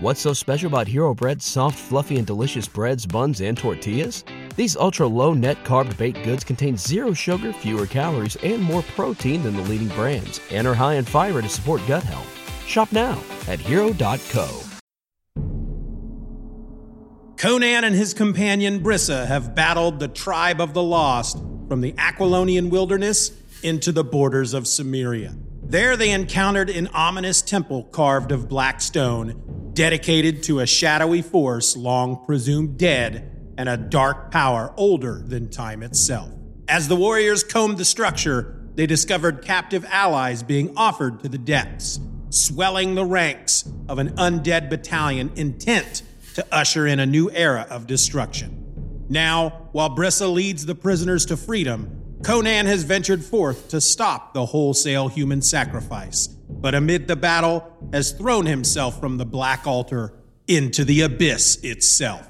What's so special about Hero Bread's soft, fluffy, and delicious breads, buns, and tortillas? These ultra low net carb baked goods contain zero sugar, fewer calories, and more protein than the leading brands, and are high in fiber to support gut health. Shop now at hero.co. Conan and his companion Brissa have battled the tribe of the lost from the Aquilonian wilderness into the borders of Cimmeria. There they encountered an ominous temple carved of black stone, dedicated to a shadowy force long presumed dead and a dark power older than time itself. As the warriors combed the structure, they discovered captive allies being offered to the depths, swelling the ranks of an undead battalion intent to usher in a new era of destruction. Now, while Brissa leads the prisoners to freedom, Conan has ventured forth to stop the wholesale human sacrifice, but amid the battle has thrown himself from the black altar into the abyss itself.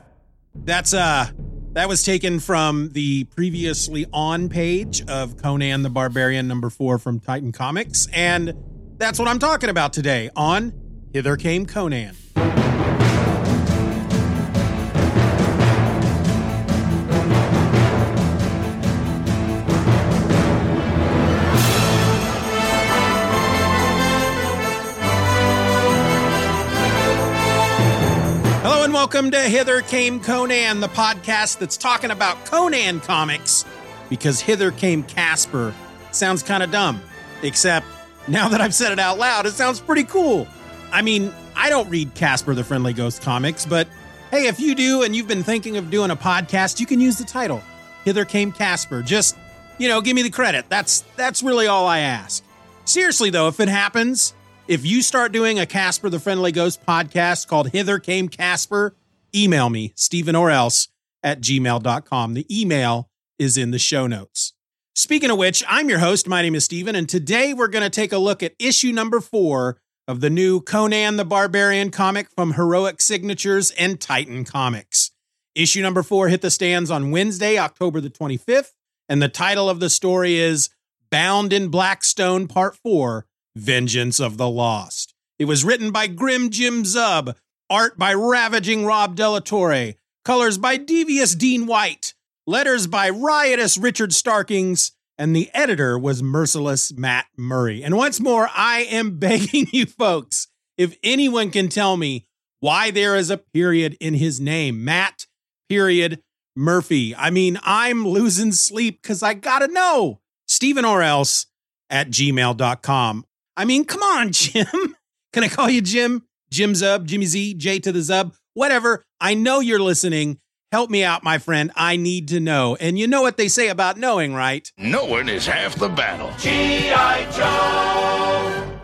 That's uh that was taken from the previously on page of Conan the Barbarian number 4 from Titan Comics and that's what I'm talking about today on Hither Came Conan. Welcome to Hither Came Conan, the podcast that's talking about Conan comics because Hither Came Casper sounds kind of dumb. Except now that I've said it out loud, it sounds pretty cool. I mean, I don't read Casper the Friendly Ghost comics, but hey, if you do and you've been thinking of doing a podcast, you can use the title Hither Came Casper. Just, you know, give me the credit. That's that's really all I ask. Seriously though, if it happens, if you start doing a Casper the Friendly Ghost podcast called Hither Came Casper, email me, Stephen or else at gmail.com. The email is in the show notes. Speaking of which, I'm your host. My name is Stephen, and today we're going to take a look at issue number four of the new Conan the Barbarian comic from Heroic Signatures and Titan Comics. Issue number four hit the stands on Wednesday, October the 25th, and the title of the story is Bound in Blackstone Part 4 Vengeance of the Lost. It was written by Grim Jim Zub, art by Ravaging Rob De La Torre, colors by Devious Dean White, letters by Riotous Richard Starkings, and the editor was Merciless Matt Murray. And once more, I am begging you folks, if anyone can tell me why there is a period in his name, Matt, period, Murphy. I mean, I'm losing sleep because I gotta know. Stephen or else at gmail.com. I mean, come on, Jim. Can I call you Jim? Jim Zub, Jimmy Z, J to the Zub, whatever. I know you're listening. Help me out, my friend. I need to know. And you know what they say about knowing, right? Knowing is half the battle. G.I. Joe.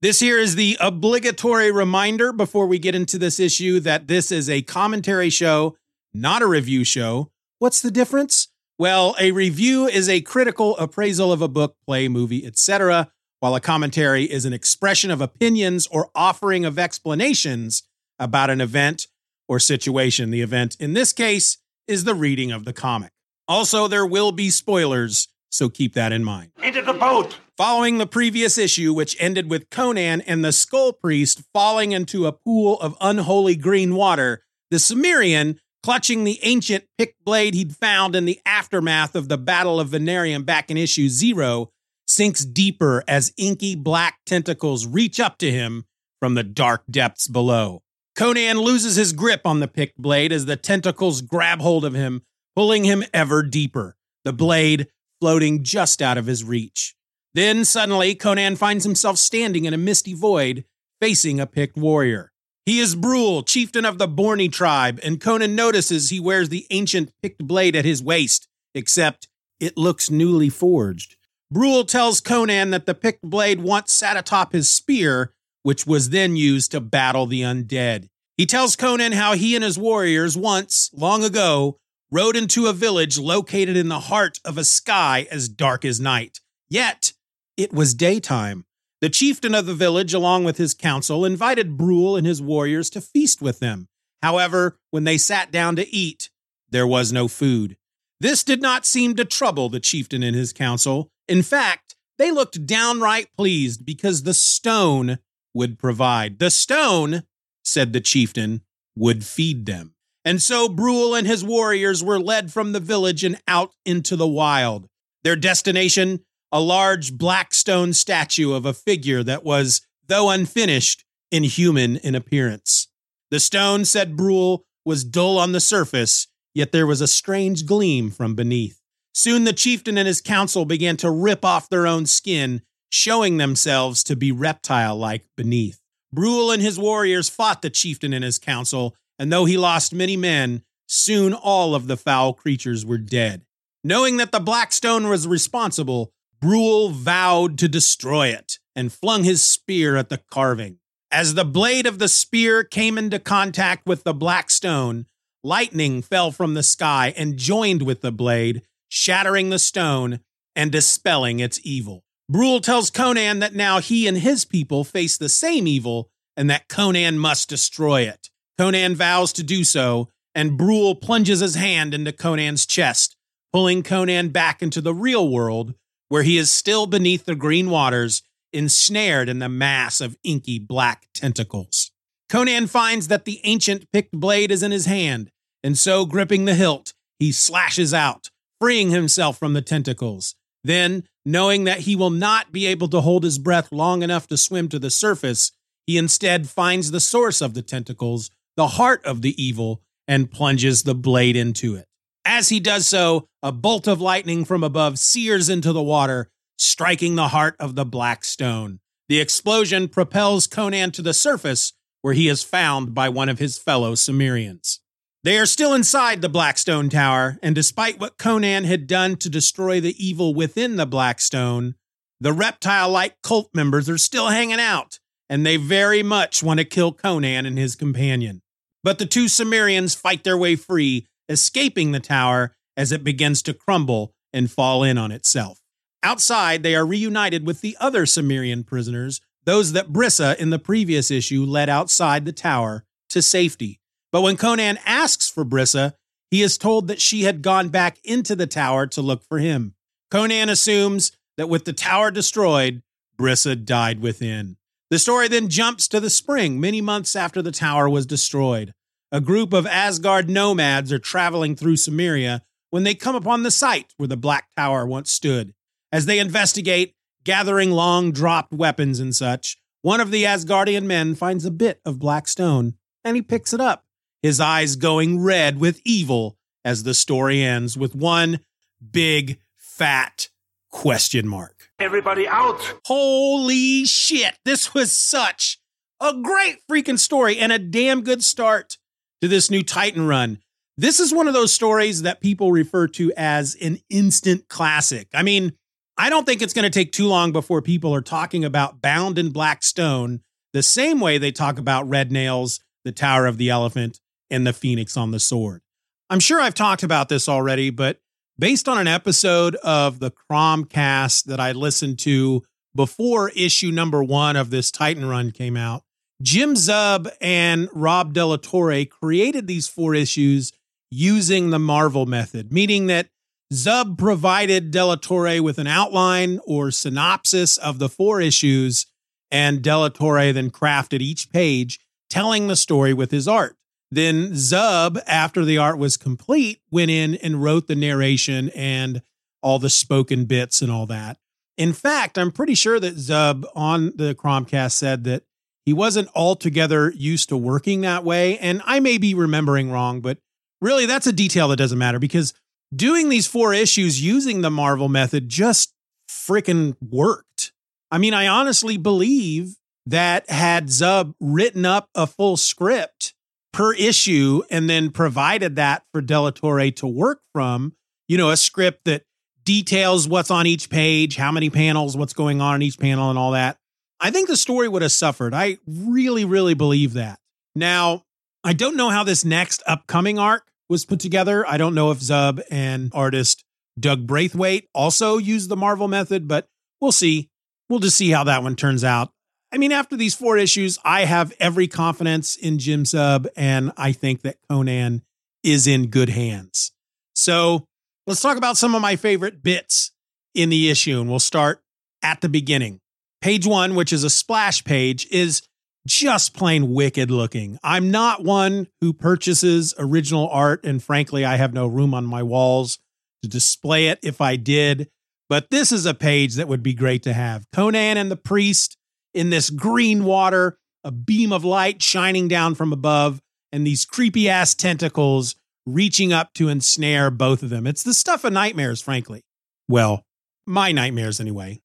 This here is the obligatory reminder before we get into this issue that this is a commentary show, not a review show. What's the difference? Well, a review is a critical appraisal of a book, play, movie, etc., while a commentary is an expression of opinions or offering of explanations about an event or situation. The event in this case is the reading of the comic. Also, there will be spoilers, so keep that in mind. Into the boat! Following the previous issue, which ended with Conan and the Skull Priest falling into a pool of unholy green water, the Cimmerian, clutching the ancient Pict blade he'd found in the aftermath of the Battle of Venarium back in issue zero, sinks deeper as inky black tentacles reach up to him from the dark depths below. Conan loses his grip on the Pict blade as the tentacles grab hold of him, pulling him ever deeper, the blade floating just out of his reach. Then suddenly, Conan finds himself standing in a misty void, facing a Pict warrior. He is Brule, chieftain of the Borny tribe, and Conan notices he wears the ancient Pict blade at his waist, except it looks newly forged. Brule tells Conan that the picked blade once sat atop his spear, which was then used to battle the undead. He tells Conan how he and his warriors once, long ago, rode into a village located in the heart of a sky as dark as night. Yet, it was daytime. The chieftain of the village, along with his council, invited Brule and his warriors to feast with them. However, when they sat down to eat, there was no food. This did not seem to trouble the chieftain and his council. In fact, they looked downright pleased because the stone would provide. The stone said the chieftain, would feed them. And so Brule and his warriors were led from the village and out into the wild. Their destination, a large black stone statue of a figure that was, though unfinished, inhuman in appearance. The stone, said Brule, was dull on the surface, yet there was a strange gleam from beneath. Soon the chieftain and his council began to rip off their own skin, showing themselves to be reptile like beneath. Brule and his warriors fought the chieftain and his council, and though he lost many men, soon all of the foul creatures were dead. Knowing that the black stone was responsible, Brule vowed to destroy it and flung his spear at the carving. As the blade of the spear came into contact with the black stone, lightning fell from the sky and joined with the blade, shattering the stone and dispelling its evil. Brule tells Conan that now he and his people face the same evil and that Conan must destroy it. Conan vows to do so, and Brule plunges his hand into Conan's chest, pulling Conan back into the real world, where he is still beneath the green waters ensnared in the mass of inky black tentacles. Conan finds that the ancient Pict blade is in his hand, and so, gripping the hilt, he slashes out, freeing himself from the tentacles. Then, knowing that he will not be able to hold his breath long enough to swim to the surface, he instead finds the source of the tentacles, the heart of the evil, and plunges the blade into it. As he does so, a bolt of lightning from above sears into the water, striking the heart of the black stone. The explosion propels Conan to the surface, where he is found by one of his fellow Cimmerians. They are still inside the Blackstone Tower, and despite what Conan had done to destroy the evil within the Blackstone, the reptile like cult members are still hanging out, and they very much want to kill Conan and his companion. But the two Cimmerians fight their way free, escaping the tower as it begins to crumble and fall in on itself. Outside, they are reunited with the other Cimmerian prisoners, those that Brissa in the previous issue led outside the tower to safety. But when Conan asks for Brissa, he is told that she had gone back into the tower to look for him. Conan assumes that with the tower destroyed, Brissa died within. The story then jumps to the spring, many months after the tower was destroyed. A group of Asgard nomads are traveling through Cimmeria when they come upon the site where the Black Tower once stood. As they investigate, gathering long dropped weapons and such, one of the Asgardian men finds a bit of black stone and he picks it up, his eyes going red with evil as the story ends with one big fat question mark. Everybody out! Holy shit, this was such a great freaking story and a damn good start to this new Titan run. This is one of those stories that people refer to as an instant classic. I mean, I don't think it's going to take too long before people are talking about Bound in Black Stone the same way they talk about Red Nails, the Tower of the Elephant, and the Phoenix on the Sword. I'm sure I've talked about this already, but based on an episode of the Cromcast that I listened to before issue number one of this Titan run came out, Jim Zub and Rob Torre created these four issues using the Marvel method, meaning that Zub provided Torre with an outline or synopsis of the four issues, and Torre then crafted each page telling the story with his art. Then Zub, after the art was complete, went in and wrote the narration and all the spoken bits and all that. In fact, I'm pretty sure that Zub on the Cromcast said that he wasn't altogether used to working that way. And I may be remembering wrong, but really that's a detail that doesn't matter because doing these four issues using the Marvel method just freaking worked. I mean, I honestly believe that had Zub written up a full script per issue and then provided that for De La Torre to work from, you know, a script that details what's on each page, how many panels, what's going on in each panel, and all that, I think the story would have suffered. I really, really believe that. Now, I don't know how this next upcoming arc was put together. I don't know if Zub and artist Doug Braithwaite also used the Marvel method, but we'll see. We'll just see how that one turns out. I mean, after these four issues, I have every confidence in Jim Zub, and I think that Conan is in good hands. So let's talk about some of my favorite bits in the issue, and we'll start at the beginning. Page one, which is a splash page, is just plain wicked looking. I'm not one who purchases original art, and frankly, I have no room on my walls to display it if I did. But this is a page that would be great to have. Conan and the priest in this green water, a beam of light shining down from above, and these creepy ass tentacles reaching up to ensnare both of them. It's the stuff of nightmares, frankly. Well, my nightmares anyway.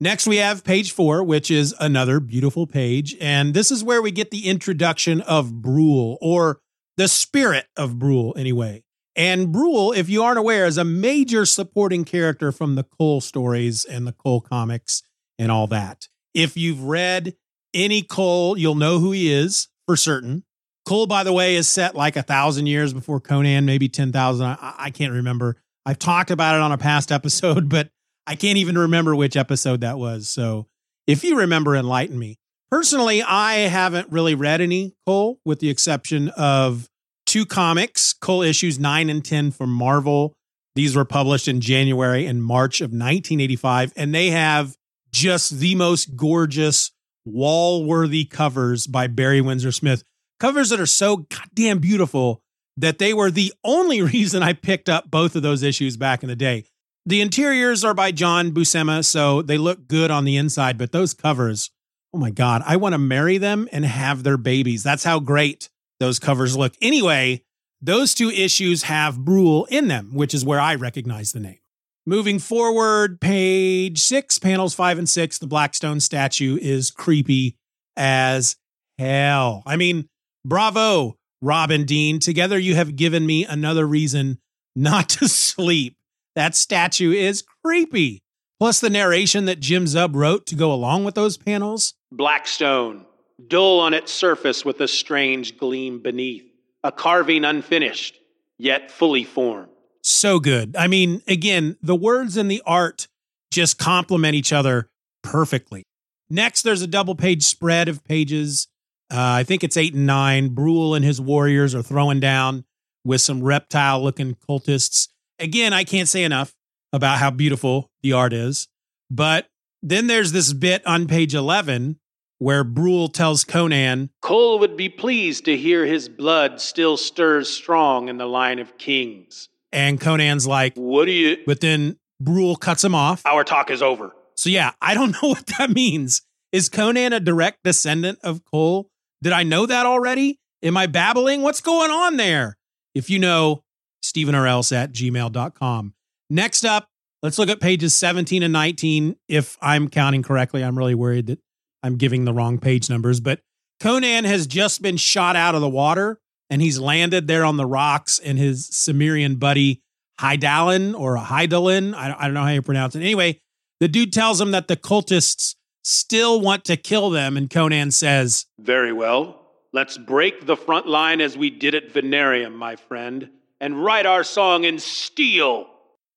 Next, we have page four, which is another beautiful page. And this is where we get the introduction of Brule, or the spirit of Brule, anyway. And Brule, if you aren't aware, is a major supporting character from the Kull stories and the Kull comics and all that. If you've read any Kull, you'll know who he is for certain. Kull, by the way, is set like a thousand years before Conan, maybe 10,000. I, I can't remember. I've talked about it on a past episode, but I can't even remember which episode that was. So if you remember, enlighten me. Personally, I haven't really read any Kull, with the exception of two comics, Kull issues 9 and 10 from Marvel. These were published in January and March of 1985, and they have just the most gorgeous wall worthy covers by Barry Windsor Smith. Covers that are so goddamn beautiful that they were the only reason I picked up both of those issues back in the day. The interiors are by John Buscema, so they look good on the inside, but those covers, oh my God, I want to marry them and have their babies. That's how great those covers look. Anyway, those two issues have Brule in them, which is where I recognize the name. Moving forward, page six, panels five and six, the Blackstone statue is creepy as hell. I mean, bravo, Rob Dean. Together, you have given me another reason not to sleep. That statue is creepy. Plus, the narration that Jim Zub wrote to go along with those panels. Blackstone, dull on its surface with a strange gleam beneath, a carving unfinished, yet fully formed. So good. I mean, again, the words and the art just complement each other perfectly. Next, there's a double page spread of pages. Uh, I think it's eight and nine. Brule and his warriors are throwing down with some reptile looking cultists again, I can't say enough about how beautiful the art is. But then there's this bit on page 11 where Brule tells Conan, Kull would be pleased to hear his blood still stirs strong in the line of kings. And Conan's like, What do you? But then Brule cuts him off. Our talk is over. So yeah, I don't know what that means. Is Conan a direct descendant of Kull? Did I know that already? Am I babbling? What's going on there? If you know, stephenrelse at gmail.com. Next up, let's look at pages 17 and 19. If I'm counting correctly, I'm really worried that I'm giving the wrong page numbers, but Conan has just been shot out of the water and he's landed there on the rocks and his Cimmerian buddy Hydaelyn or Hydaelyn, I, I don't know how you pronounce it. Anyway, the dude tells him that the cultists still want to kill them and Conan says, "Very well. Let's break the front line as we did at Venarium, my friend and write our song in steel.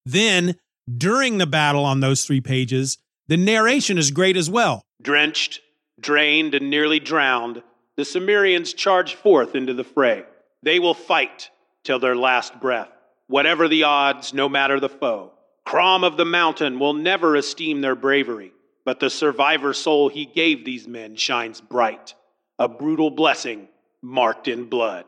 Then, during the battle on those three pages, the narration is great as well. Drenched, drained, and nearly drowned, the Cimmerians charge forth into the fray. They will fight till their last breath, whatever the odds, no matter the foe. Crom of the mountain will never esteem their bravery, but the survivor soul he gave these men shines bright, a brutal blessing marked in blood.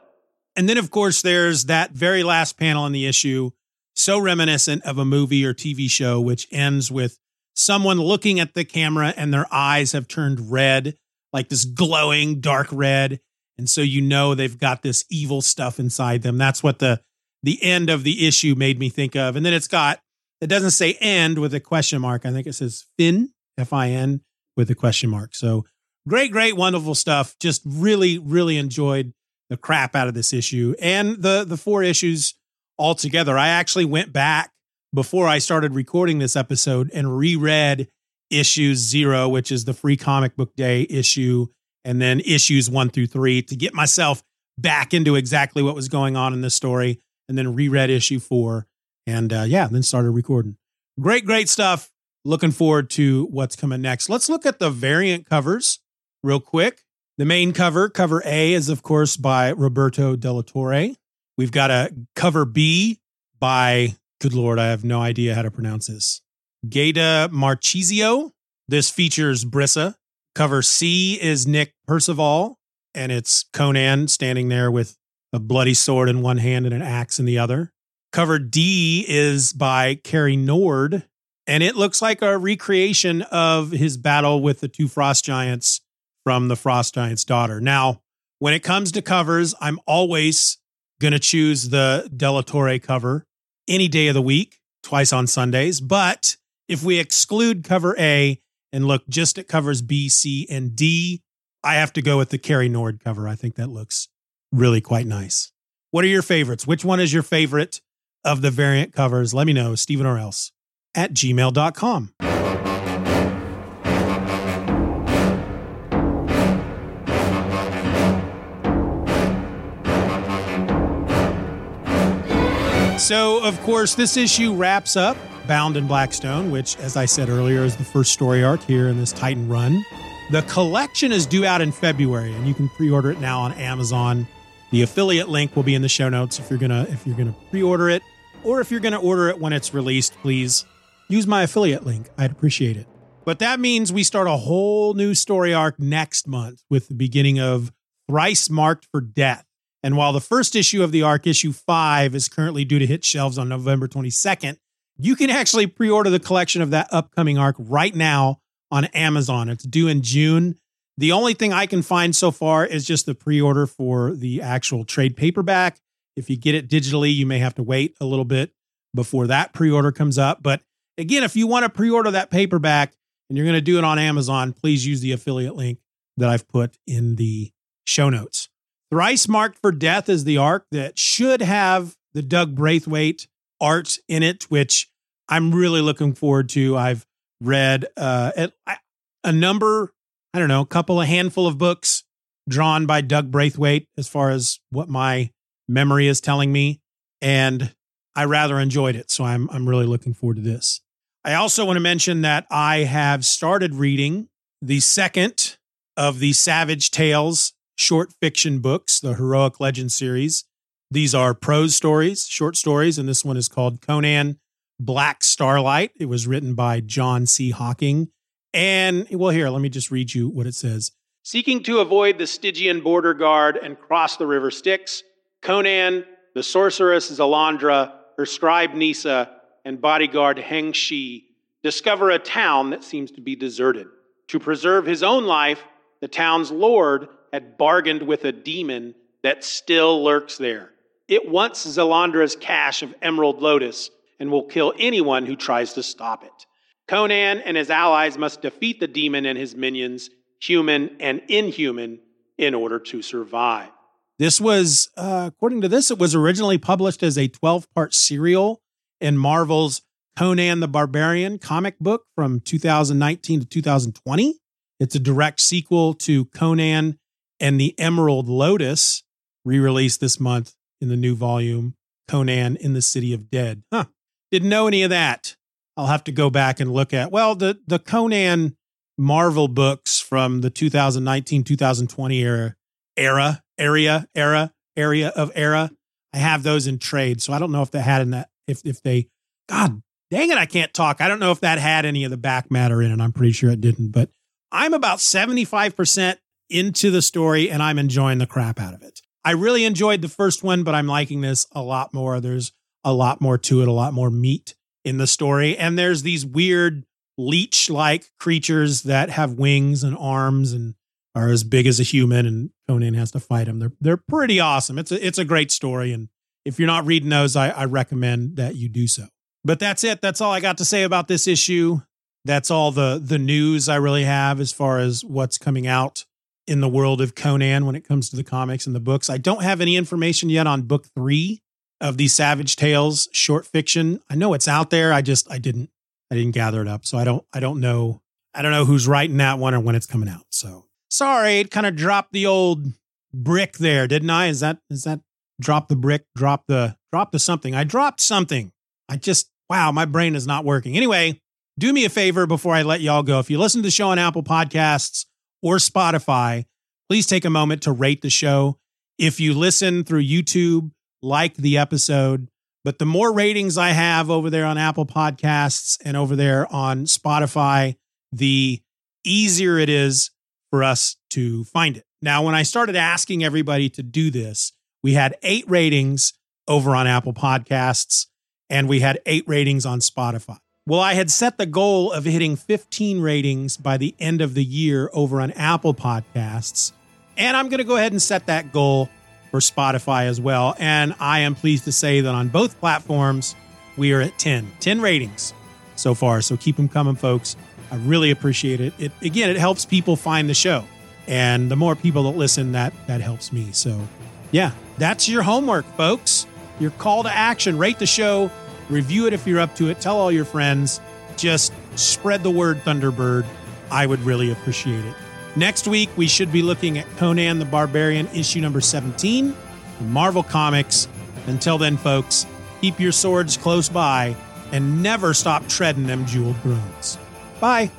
And then, of course, there's that very last panel in the issue, so reminiscent of a movie or TV show, which ends with someone looking at the camera and their eyes have turned red, like this glowing dark red. And so you know they've got this evil stuff inside them. That's what the the end of the issue made me think of. And then it's got it doesn't say end with a question mark. I think it says Fin, F I N, with a question mark. So great, great, wonderful stuff. Just really, really enjoyed the crap out of this issue and the the four issues altogether. I actually went back before I started recording this episode and reread issues zero, which is the free comic book day issue, and then issues one through three to get myself back into exactly what was going on in this story, and then reread issue four, and uh, yeah, then started recording. Great, great stuff. Looking forward to what's coming next. Let's look at the variant covers real quick. The main cover, cover A, is of course by Roberto De La Torre. We've got a cover B by, good Lord, I have no idea how to pronounce this. Geda Marchisio. This features Brissa. Cover C is Nick Percival, and it's Conan standing there with a bloody sword in one hand and an axe in the other. Cover D is by Cary Nord, and it looks like a recreation of his battle with the two frost giants from the Frost Giant's daughter. Now, when it comes to covers, I'm always going to choose the De La Torre cover any day of the week, twice on Sundays. But if we exclude cover A and look just at covers B, C, and D, I have to go with the Cary Nord cover. I think that looks really quite nice. What are your favorites? Which one is your favorite of the variant covers? Let me know, Stephen or else at gmail.com. So, of course, this issue wraps up Bound in Blackstone, which, as I said earlier, is the first story arc here in this Titan run. The collection is due out in February, and you can pre-order it now on Amazon. The affiliate link will be in the show notes if you're gonna if you're gonna pre-order it, or if you're gonna order it when it's released. Please use my affiliate link. I'd appreciate it. But that means we start a whole new story arc next month with the beginning of Thrice Marked for Death. And while the first issue of the arc, issue five, is currently due to hit shelves on November 22nd, you can actually pre order the collection of that upcoming arc right now on Amazon. It's due in June. The only thing I can find so far is just the pre order for the actual trade paperback. If you get it digitally, you may have to wait a little bit before that pre order comes up. But again, if you want to pre order that paperback and you're going to do it on Amazon, please use the affiliate link that I've put in the show notes. Thrice Marked for Death is the arc that should have the Doug Braithwaite art in it, which I'm really looking forward to. I've read uh, a number, I don't know, a couple, a handful of books drawn by Doug Braithwaite as far as what my memory is telling me. And I rather enjoyed it. So I'm, I'm really looking forward to this. I also want to mention that I have started reading the second of the Savage Tales short fiction books, the Heroic Legend series. These are prose stories, short stories, and this one is called Conan Black Starlight. It was written by John C. Hocking. And well, here, let me just read you what it says. Seeking to avoid the Stygian border guard and cross the river Styx, Conan, the sorceress Zalandra, her scribe Nisa, and bodyguard Heng Shi discover a town that seems to be deserted. To preserve his own life, the town's lord had bargained with a demon that still lurks there. It wants Zalandra's cache of emerald lotus and will kill anyone who tries to stop it. Conan and his allies must defeat the demon and his minions, human and inhuman, in order to survive. This was, uh, according to this, it was originally published as a 12 part serial in Marvel's Conan the Barbarian comic book from 2019 to 2020. It's a direct sequel to Conan and the Emerald Lotus, re released this month in the new volume, Conan in the City of Dead. Huh. Didn't know any of that. I'll have to go back and look at. Well, the, the Conan Marvel books from the 2019 2020 era, era, area, era, area of era. I have those in trade. So I don't know if they had in that, if, if they, God dang it, I can't talk. I don't know if that had any of the back matter in it. I'm pretty sure it didn't, but I'm about 75% into the story and I'm enjoying the crap out of it. I really enjoyed the first one, but I'm liking this a lot more. There's a lot more to it, a lot more meat in the story. And there's these weird leech like creatures that have wings and arms and are as big as a human and Conan has to fight them. They're they're pretty awesome. It's a it's a great story. And if you're not reading those, I, I recommend that you do so. But that's it. That's all I got to say about this issue. That's all the the news I really have as far as what's coming out in the world of Conan when it comes to the comics and the books. I don't have any information yet on book three of the Savage Tales short fiction. I know it's out there. I just I didn't I didn't gather it up. So I don't I don't know I don't know who's writing that one or when it's coming out. So sorry, it kind of dropped the old brick there, didn't I? Is that is that drop the brick, drop the drop the something. I dropped something. I just wow, my brain is not working. Anyway, do me a favor before I let y'all go. If you listen to the show on Apple Podcasts, or Spotify, please take a moment to rate the show. If you listen through YouTube, like the episode. But the more ratings I have over there on Apple Podcasts and over there on Spotify, the easier it is for us to find it. Now, when I started asking everybody to do this, we had eight ratings over on Apple Podcasts and we had eight ratings on Spotify. Well, I had set the goal of hitting 15 ratings by the end of the year over on Apple Podcasts. And I'm going to go ahead and set that goal for Spotify as well. And I am pleased to say that on both platforms, we are at 10, 10 ratings so far. So keep them coming, folks. I really appreciate it. It again, it helps people find the show. And the more people that listen, that that helps me. So yeah, that's your homework, folks. Your call to action. Rate the show, review it if you're up to it, tell all your friends. Just spread the word Thunderbird. I would really appreciate it. Next week, we should be looking at Conan the Barbarian, issue number 17 from Marvel Comics. Until then, folks, keep your swords close by and never stop treading them jeweled brooms. Bye.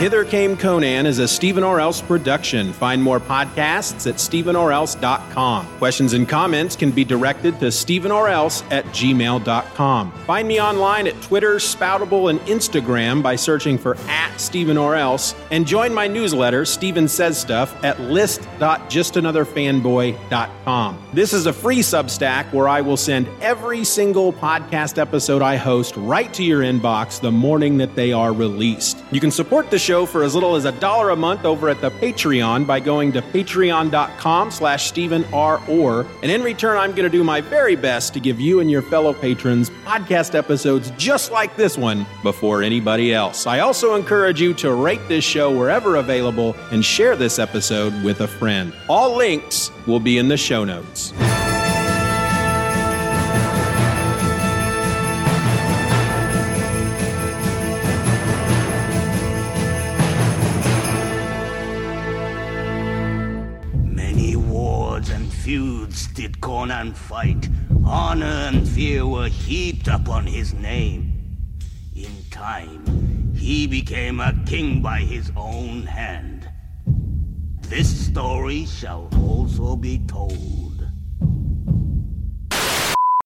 Hither Came Conan is a Stephen or Else production. Find more podcasts at stephenorelse.com. Questions and comments can be directed to stephenorelse at gmail.com. Find me online at Twitter, Spoutable, and Instagram by searching for at Stephen or Else. And join my newsletter, Stephen Says Stuff, at list.justanotherfanboy.com. This is a free Substack where I will send every single podcast episode I host right to your inbox the morning that they are released. You can support the show show for as little as a dollar a month over at the Patreon by going to patreon.com slash Stephen R. Orr. And in return, I'm going to do my very best to give you and your fellow patrons podcast episodes just like this one before anybody else. I also encourage you to rate this show wherever available and share this episode with a friend. All links will be in the show notes. Feuds did Conan fight, honor and fear were heaped upon his name. In time, he became a king by his own hand. This story shall also be told.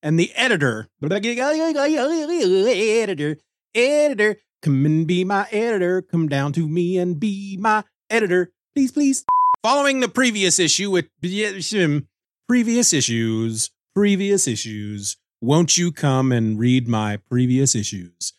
And the editor, editor, editor, come and be my editor. Come down to me and be my editor, please, please. Following the previous issue with previous issues, previous issues. Won't you come and read my previous issues?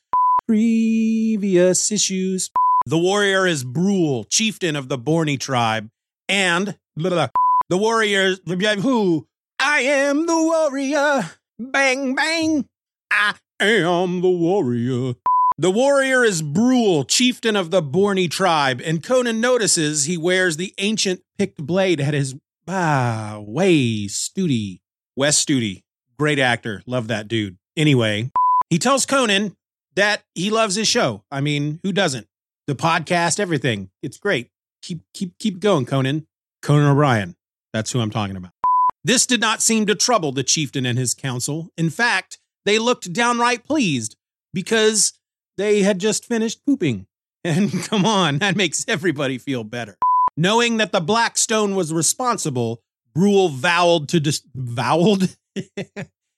Previous issues. The warrior is Brule, chieftain of the Borny tribe, and blah, blah, the warrior who I am the warrior. Bang bang. I am the warrior. The warrior is Brule, chieftain of the Borny tribe, and Conan notices he wears the ancient Pict blade at his Ah, way Studi. Wes Studi. Great actor. Love that dude. Anyway, he tells Conan that he loves his show. I mean, who doesn't? The podcast, everything. It's great. Keep keep keep going, Conan. Conan O'Brien. That's who I'm talking about. This did not seem to trouble the chieftain and his council. In fact, they looked downright pleased because they had just finished pooping. And come on, that makes everybody feel better. Knowing that the Black Stone was responsible, Brule vowed to dis- vowed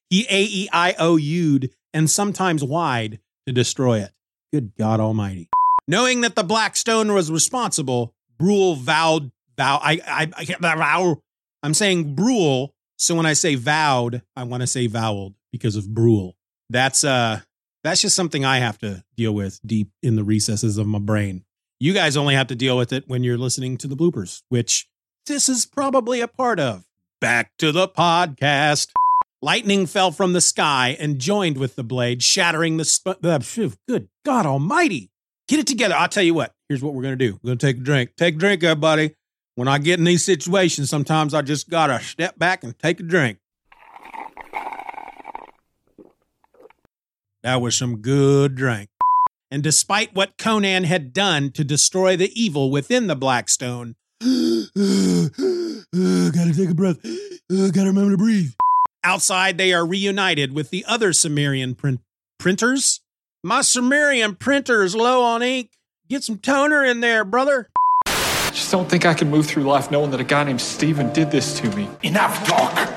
he a e i o u'd and sometimes wide to destroy it. Good God Almighty! Knowing that the Black Stone was responsible, Brule vowed vow. I I I vow. I'm saying Brule. So when I say vowed, I want to say voweled because of Brule. That's uh that's just something I have to deal with deep in the recesses of my brain. You guys only have to deal with it when you're listening to the bloopers, which this is probably a part of. Back to the podcast. Lightning fell from the sky and joined with the blade, shattering the. Sp- good God Almighty! Get it together. I'll tell you what. Here's what we're gonna do. We're gonna take a drink. Take a drink, everybody. When I get in these situations, sometimes I just gotta step back and take a drink. That was some good drink. And despite what Conan had done to destroy the evil within the Blackstone, uh, gotta take a breath, uh, gotta remember to breathe. Outside, they are reunited with the other Sumerian print- printers. My Sumerian printer is low on ink. Get some toner in there, brother. I just don't think I can move through life knowing that a guy named Steven did this to me. Enough talk.